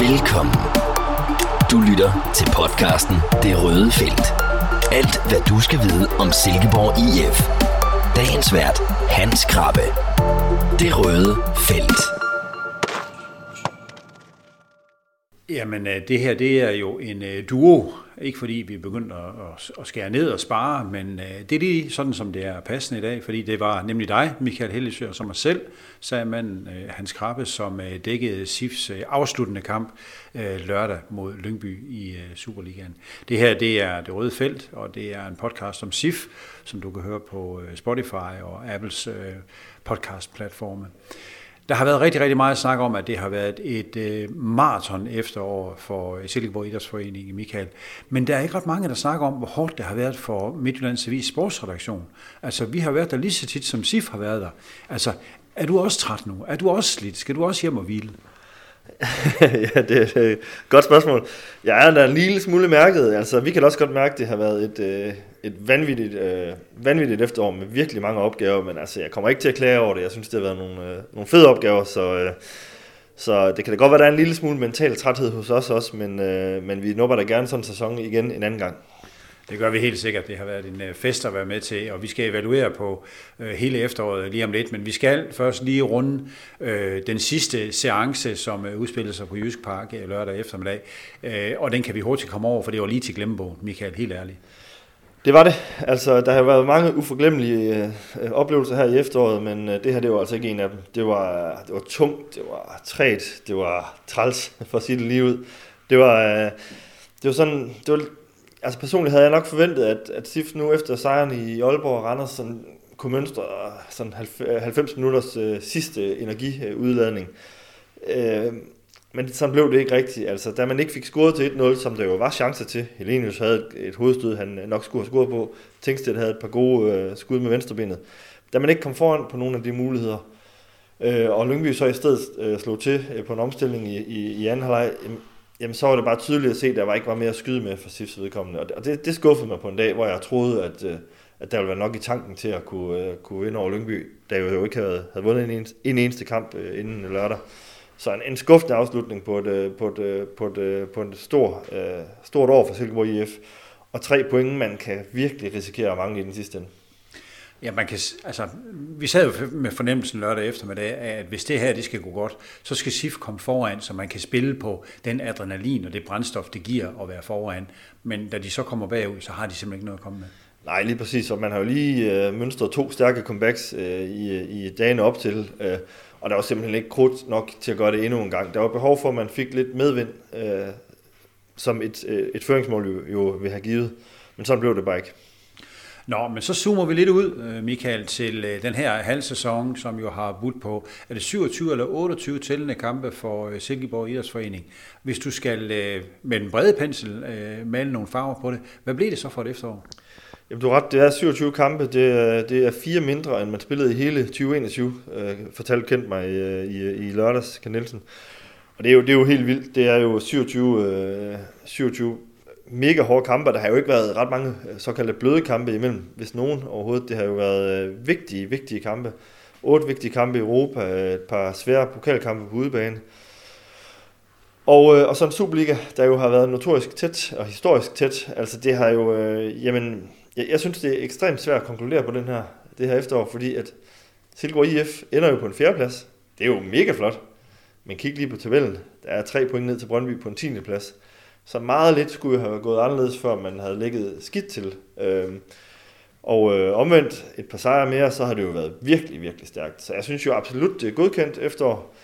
Velkommen. Du lytter til podcasten Det Røde Felt. Alt, hvad du skal vide om Silkeborg IF. Dagens vært, Hans Krabbe. Det Røde Felt. Jamen, øh, det her det er jo en øh, duo. Ikke fordi vi er begyndt at, at skære ned og spare, men øh, det er lige sådan, som det er passende i dag, fordi det var nemlig dig, Michael Hellesø, som mig selv, sagde manden Hans Krabbe, som dækkede SIFs afsluttende kamp lørdag mod Lyngby i Superligaen. Det her, det er Det Røde Felt, og det er en podcast om SIF, som du kan høre på Spotify og Apples podcastplatforme. Der har været rigtig, rigtig meget snak om, at det har været et øh, maraton efterår for Silkeborg Idrætsforening i Michael. Men der er ikke ret mange, der snakker om, hvor hårdt det har været for Midtjyllands Avis sportsredaktion. Altså, vi har været der lige så tit, som SIF har været der. Altså, er du også træt nu? Er du også slidt? Skal du også hjem og hvile? ja, det er et godt spørgsmål. Jeg er da en lille smule mærket. Altså, vi kan også godt mærke, at det har været et, øh, et vanvittigt, øh, vanvittigt efterår med virkelig mange opgaver, men altså, jeg kommer ikke til at klage over det. Jeg synes, det har været nogle, øh, nogle fede opgaver, så, øh, så det kan da godt være, at der er en lille smule mental træthed hos os også, men, øh, men vi nupper da gerne sådan en sæson igen en anden gang. Det gør vi helt sikkert. Det har været en øh, fest at være med til, og vi skal evaluere på øh, hele efteråret lige om lidt, men vi skal først lige runde øh, den sidste seance, som udspillede sig på Jysk Park lørdag eftermiddag, og den kan vi hurtigt komme over, for det var lige til glemmebogen, Michael, helt ærligt. Det var det. Altså, der har været mange uforglemmelige øh, oplevelser her i efteråret, men øh, det her, det var altså ikke en af dem. Det var, det var tungt, det var træt, det var træls, for at sige det lige ud. Det var, øh, det var sådan, det var, altså personligt havde jeg nok forventet, at, at SIF nu efter sejren i Aalborg og Randers sådan, kunne mønstre øh, sådan 90 øh, minutters øh, sidste energiudladning. Øh, men sådan blev det ikke rigtigt. Altså, da man ikke fik scoret til 1-0, som der jo var chancer til, Helenius havde et hovedstød, han øh, nok skulle have scoret på, Tingsted havde et par gode øh, skud med venstrebenet. Da man ikke kom foran på nogle af de muligheder, øh, og Lyngby så i stedet øh, slog til øh, på en omstilling i, i, i anden halvleg, jamen så var det bare tydeligt at se, at der var ikke var mere at skyde med for SIFs vedkommende. Og det, det skuffede mig på en dag, hvor jeg troede, at, øh, at der ville være nok i tanken til at kunne, øh, kunne vinde over Lyngby, der jo ikke havde, havde vundet en, eneste, en eneste kamp øh, inden lørdag. Så en, en skuffende afslutning på et, øh, på et, på et, på et stor, uh, stort år for Silkeborg IF. Og tre point, man kan virkelig risikere at mange i den sidste ende. Ja, man kan, altså, vi sad jo med fornemmelsen lørdag eftermiddag, at hvis det her det skal gå godt, så skal SIF komme foran, så man kan spille på den adrenalin og det brændstof, det giver at være foran. Men da de så kommer bagud, så har de simpelthen ikke noget at komme med. Nej, lige præcis. Og man har jo lige øh, mønstret to stærke comebacks øh, i, i dagene op til. Øh, og der var simpelthen ikke krudt nok til at gøre det endnu en gang. Der var behov for, at man fik lidt medvind, øh, som et, øh, et føringsmål jo, jo vil have givet. Men sådan blev det bare ikke. Nå, men så zoomer vi lidt ud, øh, Michael, til øh, den her halvsæson, som jo har budt på, er det 27 eller 28 tællende kampe for øh, Silkeborg Idrætsforening. Hvis du skal med den brede pensel male nogle farver på det, hvad bliver det så for et efterår? Jamen, du har ret. Det er 27 kampe. Det er, det er fire mindre, end man spillede i hele 2021, øh, fortalte kendt mig i, i, i lørdags, Ken Nielsen. Og det er, jo, det er jo helt vildt. Det er jo 27, øh, 27 mega hårde kampe. Der har jo ikke været ret mange øh, såkaldte bløde kampe imellem, hvis nogen overhovedet. Det har jo været øh, vigtige, vigtige kampe. Otte vigtige kampe i Europa, øh, et par svære pokalkampe på udebane. Og, øh, og så en Superliga, der jo har været notorisk tæt og historisk tæt. Altså det har jo, øh, jamen, jeg, jeg synes, det er ekstremt svært at konkludere på den her, det her efterår, fordi at Silkeborg IF ender jo på en fjerdeplads. Det er jo mega flot. Men kig lige på tabellen. Der er tre point ned til Brøndby på en 10. plads. Så meget lidt skulle have gået anderledes, før man havde ligget skidt til. Øhm, og øh, omvendt et par sejre mere, så har det jo været virkelig, virkelig stærkt. Så jeg synes jo absolut, det er godkendt efterår.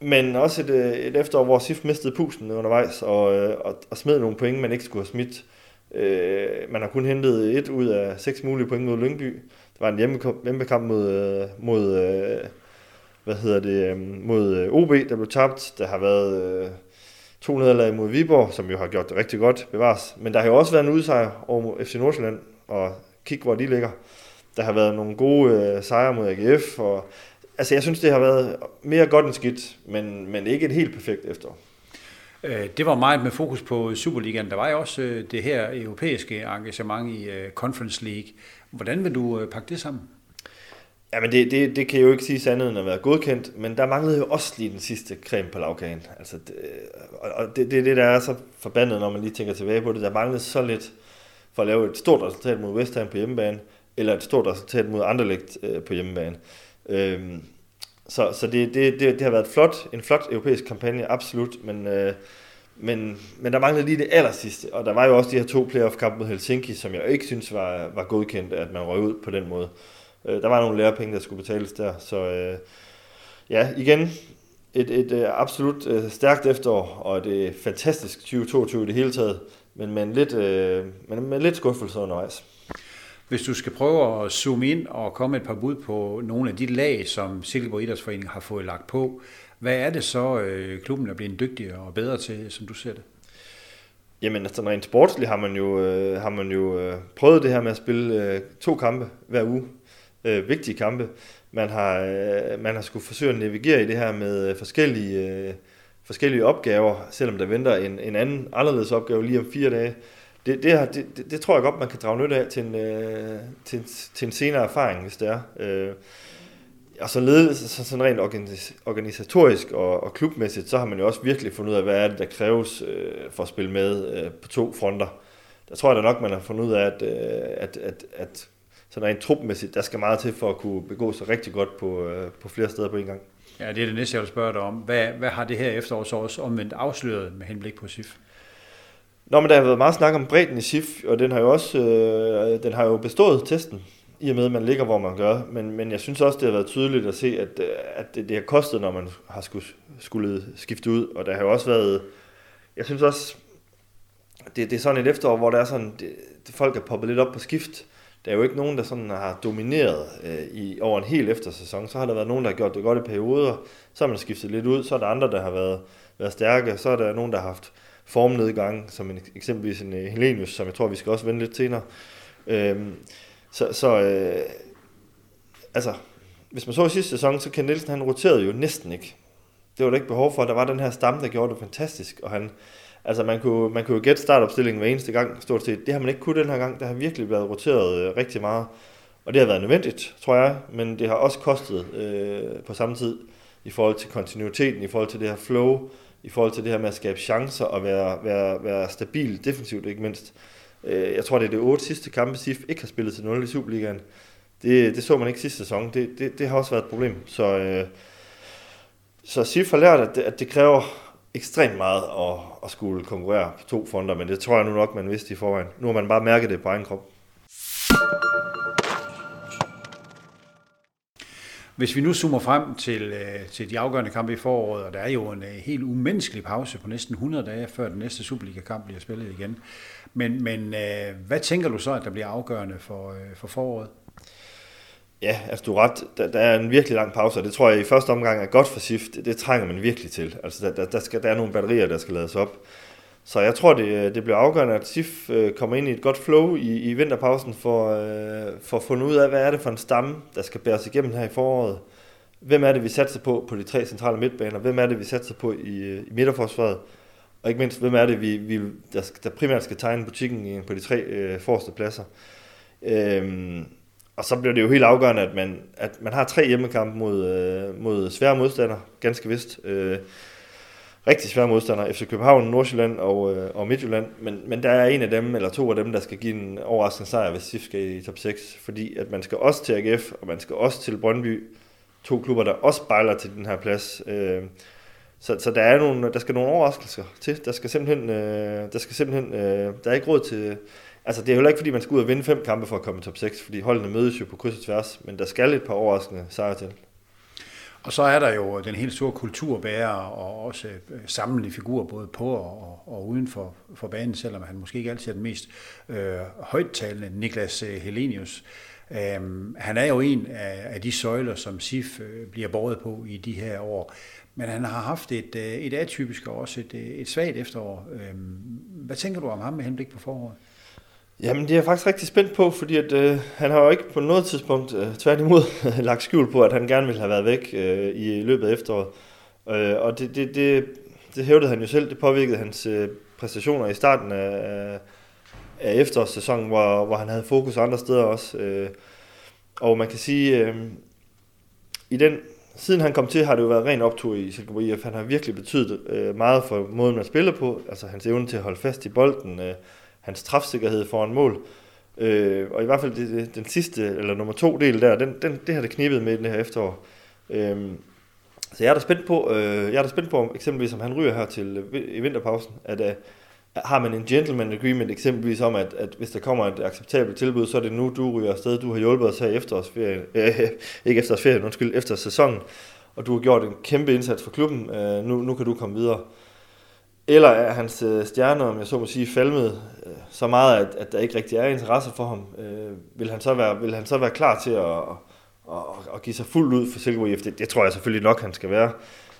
Men også et, øh, et efterår, hvor SIF mistede pusten undervejs og, øh, og, og smed nogle point, man ikke skulle have smidt. Øh, man har kun hentet et ud af seks mulige point mod Lyngby. Det var en hjemmekamp mod, øh, mod øh, hvad hedder det, øh, mod OB, der blev tabt. Der har været øh, to nederlag mod Viborg, som jo har gjort det rigtig godt, bevares. Men der har jo også været en udsejr over FC Nordsjælland, og kig hvor de ligger. Der har været nogle gode øh, sejre mod AGF, og altså jeg synes, det har været mere godt end skidt, men, men ikke et helt perfekt efterår. Øh, det var meget med fokus på Superligaen. Der var jo også øh, det her europæiske engagement i øh, Conference League. Hvordan vil du pakke det sammen? Ja, men det, det, det kan jo ikke sige andet end at være godkendt, men der manglede jo også lige den sidste creme på lavkagen. Altså, det, øh, og det, det, det, der er så forbandet, når man lige tænker tilbage på det. Der manglede så lidt for at lave et stort resultat mod West Ham på hjemmebane, eller et stort resultat mod Anderlecht øh, på hjemmebane. Øhm, så så det, det, det, det har været flot, en flot europæisk kampagne, absolut, men, øh, men, men der manglede lige det aller sidste, og der var jo også de her to playoff-kampe mod Helsinki, som jeg ikke synes var, var godkendt, at man røg ud på den måde. Øh, der var nogle lærepenge, der skulle betales der, så øh, ja, igen, et, et, et absolut øh, stærkt efterår, og et øh, fantastisk 2022 i det hele taget, men med en lidt, øh, men med lidt skuffelse undervejs. Hvis du skal prøve at zoome ind og komme et par bud på nogle af de lag, som Silkeborg Idrætsforening har fået lagt på, hvad er det så, øh, klubben er blevet dygtigere og bedre til, som du ser det? Jamen, altså rent sportsligt har man jo, øh, har man jo øh, prøvet det her med at spille øh, to kampe hver uge. Øh, vigtige kampe. Man har, øh, man har skulle forsøge at navigere i det her med øh, forskellige, øh, forskellige opgaver, selvom der venter en, en anden anderledes opgave lige om fire dage det, det, her, det, det, det tror jeg godt, man kan drage nytte af til en, øh, til, en, til en senere erfaring, hvis det er. Øh, og så ledelse, så sådan rent organisatorisk og, og klubmæssigt, så har man jo også virkelig fundet ud af, hvad er det, der kræves øh, for at spille med øh, på to fronter. Der tror jeg da nok, man har fundet ud af, at, øh, at, at, at sådan rent trupmæssigt, der skal meget til for at kunne begå sig rigtig godt på, øh, på flere steder på en gang. Ja, det er det næste, jeg vil spørge dig om. Hvad, hvad har det her efterår så også omvendt afsløret med henblik på SIF? Nå, men der har været meget snak om bredden i SIF, og den har jo også øh, den har jo bestået testen, i og med, at man ligger, hvor man gør. Men, men jeg synes også, det har været tydeligt at se, at, at det, det har kostet, når man har skulle, skulle skifte ud. Og der har jo også været... Jeg synes også, det, det er sådan et efterår, hvor der er sådan, det, folk er poppet lidt op på skift. Der er jo ikke nogen, der sådan har domineret øh, i, over en hel eftersæson. Så har der været nogen, der har gjort det godt i perioder. Så har man skiftet lidt ud. Så er der andre, der har været, været stærke. Så er der nogen, der har haft formnedgang, som en, eksempelvis en uh, Helenius, som jeg tror, vi skal også vende lidt senere. Øhm, så så øh, altså, hvis man så i sidste sæson, så Ken Nielsen, han roterede jo næsten ikke. Det var der ikke behov for. Der var den her stamme, der gjorde det fantastisk, og han, altså man kunne, man kunne jo gætte startopstillingen hver eneste gang, stort set. Det har man ikke kunnet den her gang. Der har virkelig været roteret øh, rigtig meget. Og det har været nødvendigt, tror jeg, men det har også kostet øh, på samme tid i forhold til kontinuiteten, i forhold til det her flow, i forhold til det her med at skabe chancer og være, være, være stabil defensivt, ikke mindst. Øh, jeg tror, det er det otte sidste kampe, SIF ikke har spillet til 0 i Superligaen. Det, det så man ikke sidste sæson. Det, det, det har også været et problem. Så, øh, så SIF har lært, at det, at det kræver ekstremt meget at, at skulle konkurrere på to fonder, men det tror jeg nu nok, man vidste i forvejen. Nu har man bare mærket det på egen krop. Hvis vi nu zoomer frem til, øh, til de afgørende kampe i foråret, og der er jo en øh, helt umenneskelig pause på næsten 100 dage, før den næste Superliga-kamp bliver spillet igen. Men, men øh, hvad tænker du så, at der bliver afgørende for, for foråret? Ja, altså du er ret. Der, der er en virkelig lang pause, og det tror jeg i første omgang er godt for SIFT. Det, det trænger man virkelig til. Altså der, der, der, skal, der er nogle batterier, der skal lades op. Så jeg tror, det, det bliver afgørende, at SIF øh, kommer ind i et godt flow i, i vinterpausen for, øh, for at finde ud af, hvad er det for en stamme, der skal bæres igennem her i foråret. Hvem er det, vi satser på på de tre centrale midtbaner? Hvem er det, vi satser på i, øh, i midterforsvaret? Og ikke mindst, hvem er det, vi, vi, der, der primært skal tegne butikken på de tre øh, forreste pladser? Øhm, og så bliver det jo helt afgørende, at man, at man har tre hjemmekampe mod, øh, mod svære modstandere, ganske vist. Øh, rigtig svære modstandere, FC København, Nordsjælland og, øh, og Midtjylland, men, men der er en af dem, eller to af dem, der skal give en overraskende sejr, hvis SIF skal i top 6, fordi at man skal også til AGF, og man skal også til Brøndby, to klubber, der også bejler til den her plads. Øh, så, så der, er nogle, der skal nogle overraskelser til. Der skal simpelthen, øh, der skal simpelthen, øh, der er ikke råd til, altså det er heller ikke fordi, man skal ud og vinde fem kampe for at komme i top 6, fordi holdene mødes jo på kryds og tværs, men der skal et par overraskende sejre til. Og så er der jo den helt store kulturbærer og også øh, samlende figurer både på og, og uden for, for banen, selvom han måske ikke altid er den mest øh, højttalende, Niklas øh, Helenius. Øhm, han er jo en af, af de søjler, som SIF øh, bliver båret på i de her år. Men han har haft et, øh, et atypisk og også et, et svagt efterår. Øhm, hvad tænker du om ham med henblik på foråret? Jamen, det er jeg faktisk rigtig spændt på, fordi at, øh, han har jo ikke på noget tidspunkt øh, tværtimod lagt skjul på, at han gerne ville have været væk øh, i løbet af efteråret. Øh, og det, det, det, det hævdede han jo selv, det påvirkede hans øh, præstationer i starten af, af efterårssæsonen, hvor, hvor han havde fokus andre steder også. Øh, og man kan sige, øh, i den, siden han kom til, har det jo været ren optur i Silkeborg IF. Han har virkelig betydet øh, meget for måden, man spiller på. Altså hans evne til at holde fast i bolden, øh, hans træfsikkerhed foran mål. Øh, og i hvert fald det, det, den sidste, eller nummer to del der, den, den, det har det knippet med i det her efterår. Øh, så jeg er da spændt på, øh, jeg er da spændt på, eksempelvis om han ryger her til øh, i vinterpausen, at øh, har man en gentleman agreement eksempelvis om, at, at hvis der kommer et acceptabelt tilbud, så er det nu, du ryger afsted, du har hjulpet os her i efterårsferien, øh, ikke efterårsferien, undskyld, efter sæsonen, og du har gjort en kæmpe indsats for klubben, øh, nu, nu kan du komme videre. Eller er hans øh, stjerne, om jeg så må sige, falmet øh, så meget, at, at der ikke rigtig er interesse for ham? Øh, vil, han så være, vil han så være klar til at, at, at give sig fuldt ud for Silkeborg IF? Det, det tror jeg selvfølgelig nok, han skal være.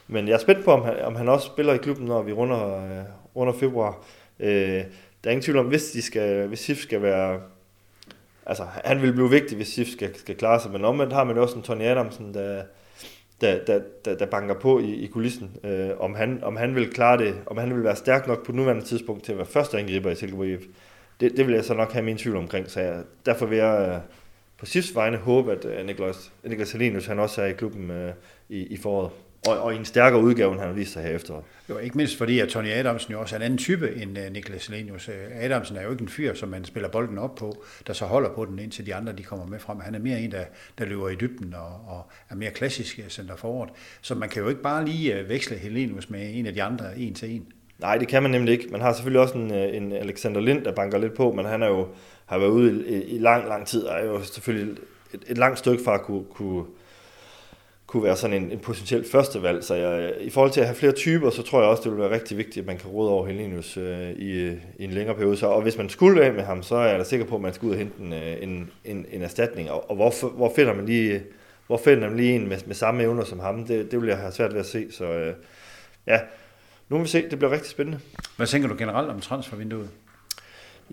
Men jeg er spændt på, om han, om han også spiller i klubben, når vi runder, øh, runder februar. Øh, der er ingen tvivl om, hvis, de skal, hvis SIF skal være... Altså, han vil blive vigtig, hvis SIF skal, skal klare sig, men omvendt har man også en Tony Adamsen, der, der, der, der, der banker på i, i kulissen. Øh, om, han, om han vil klare det, om han vil være stærk nok på nuværende tidspunkt til at være første angriber i Silkeborg IF, det, det vil jeg så nok have min tvivl omkring, så jeg, derfor vil jeg øh, på SIFs vegne håbe, at øh, Niklas, Niklas Helenius, han også er i klubben øh, i, i foråret og, og i en stærkere udgave, end han har vist sig her efter. Jo, ikke mindst fordi, at Tony Adamsen jo også er en anden type end uh, Niklas Lenius. Uh, Adamsen er jo ikke en fyr, som man spiller bolden op på, der så holder på den, indtil de andre de kommer med frem. Han er mere en, der, der løber i dybden og, og er mere klassisk center forward. Så man kan jo ikke bare lige uh, veksle Helenius med en af de andre en til en. Nej, det kan man nemlig ikke. Man har selvfølgelig også en, en Alexander Lind, der banker lidt på, men han er jo, har været ude i, i lang, lang tid, og er jo selvfølgelig et, et langt stykke fra at kunne, kunne kunne være sådan en, en potentiel førstevalg. Så jeg, i forhold til at have flere typer, så tror jeg også, det vil være rigtig vigtigt, at man kan råde over Helenius øh, i, øh, i en længere periode. Så, og hvis man skulle af med ham, så er jeg da sikker på, at man skal ud og hente en, øh, en, en, en erstatning. Og, og hvor, hvor finder man lige, hvor finder man lige en med, med samme evner som ham? Det, det vil jeg have svært ved at se. Så øh, ja, nu må vi se. Det bliver rigtig spændende. Hvad tænker du generelt om transfervinduet?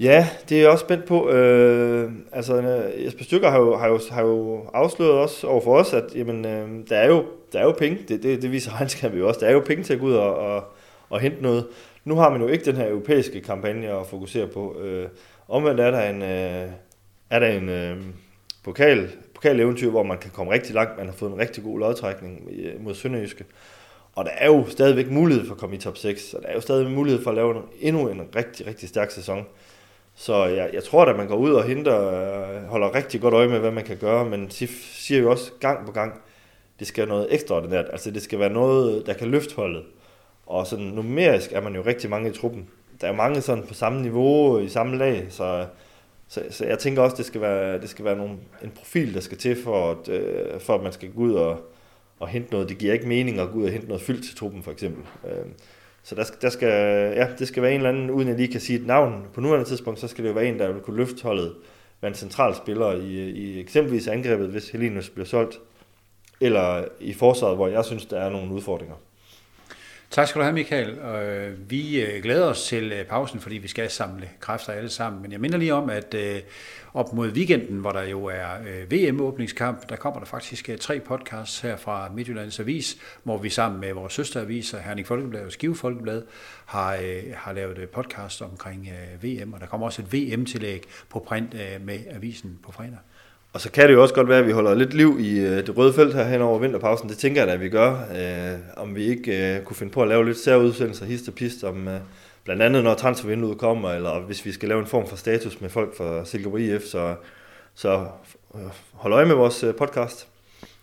Ja, det er jeg også spændt på. Øh, altså, øh, Jesper Stykker har jo, har, jo, har jo afsløret os over for os, at jamen, øh, der, er jo, der er jo penge. Det, det, det viser regnskabet jo også. Der er jo penge til at gå ud og, og, og hente noget. Nu har man jo ikke den her europæiske kampagne at fokusere på. Øh, omvendt er der en, øh, er der en øh, pokal, pokal eventyr, hvor man kan komme rigtig langt. Man har fået en rigtig god lodtrækning øh, mod Sønderjyske. Og der er jo stadigvæk mulighed for at komme i top 6, og der er jo stadig mulighed for at lave endnu en rigtig, rigtig stærk sæson. Så jeg, jeg tror at man går ud og henter, øh, holder rigtig godt øje med, hvad man kan gøre, men SIF siger jo også gang på gang, det skal være noget ekstraordinært. Altså det skal være noget, der kan løfte holdet. Og sådan numerisk er man jo rigtig mange i truppen. Der er mange sådan på samme niveau, i samme lag, så, så, så jeg tænker også, det skal være, det skal være nogle, en profil, der skal til for at, øh, for at man skal gå ud og, og hente noget. Det giver ikke mening at gå ud og hente noget fyldt til truppen, for eksempel. Øh, så der, der skal, ja, det skal være en eller anden, uden jeg lige kan sige et navn på nuværende tidspunkt, så skal det jo være en, der vil kunne løfte holdet, være en central spiller i, i eksempelvis angrebet, hvis Helinus bliver solgt, eller i forsvaret, hvor jeg synes, der er nogle udfordringer. Tak skal du have, Michael. Øh, vi øh, glæder os til øh, pausen, fordi vi skal samle kræfter alle sammen. Men jeg minder lige om, at op mod weekenden, hvor der jo er VM-åbningskamp, der kommer der faktisk tre podcasts her fra Midtjyllands Avis, hvor vi sammen med vores søsteraviser, Herning Folkeblad og Skive Folkeblad, har, har lavet podcast omkring VM, og der kommer også et VM-tillæg på print med avisen på fredag. Og så kan det jo også godt være, at vi holder lidt liv i øh, det røde felt her hen over vinterpausen. Det tænker jeg da, at vi gør. Øh, om vi ikke øh, kunne finde på at lave lidt særudsendelser, hist og pist, om øh, blandt andet når transfervinduet kommer, eller hvis vi skal lave en form for status med folk fra Silkeborg IF, så, så øh, hold øje med vores øh, podcast.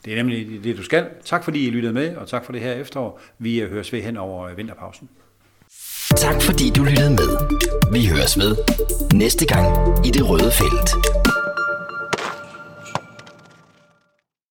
Det er nemlig det, du skal. Tak fordi I lyttede med, og tak for det her efterår. Vi øh, høres ved hen over øh, vinterpausen. Tak fordi du lyttede med. Vi høres ved næste gang i det røde felt.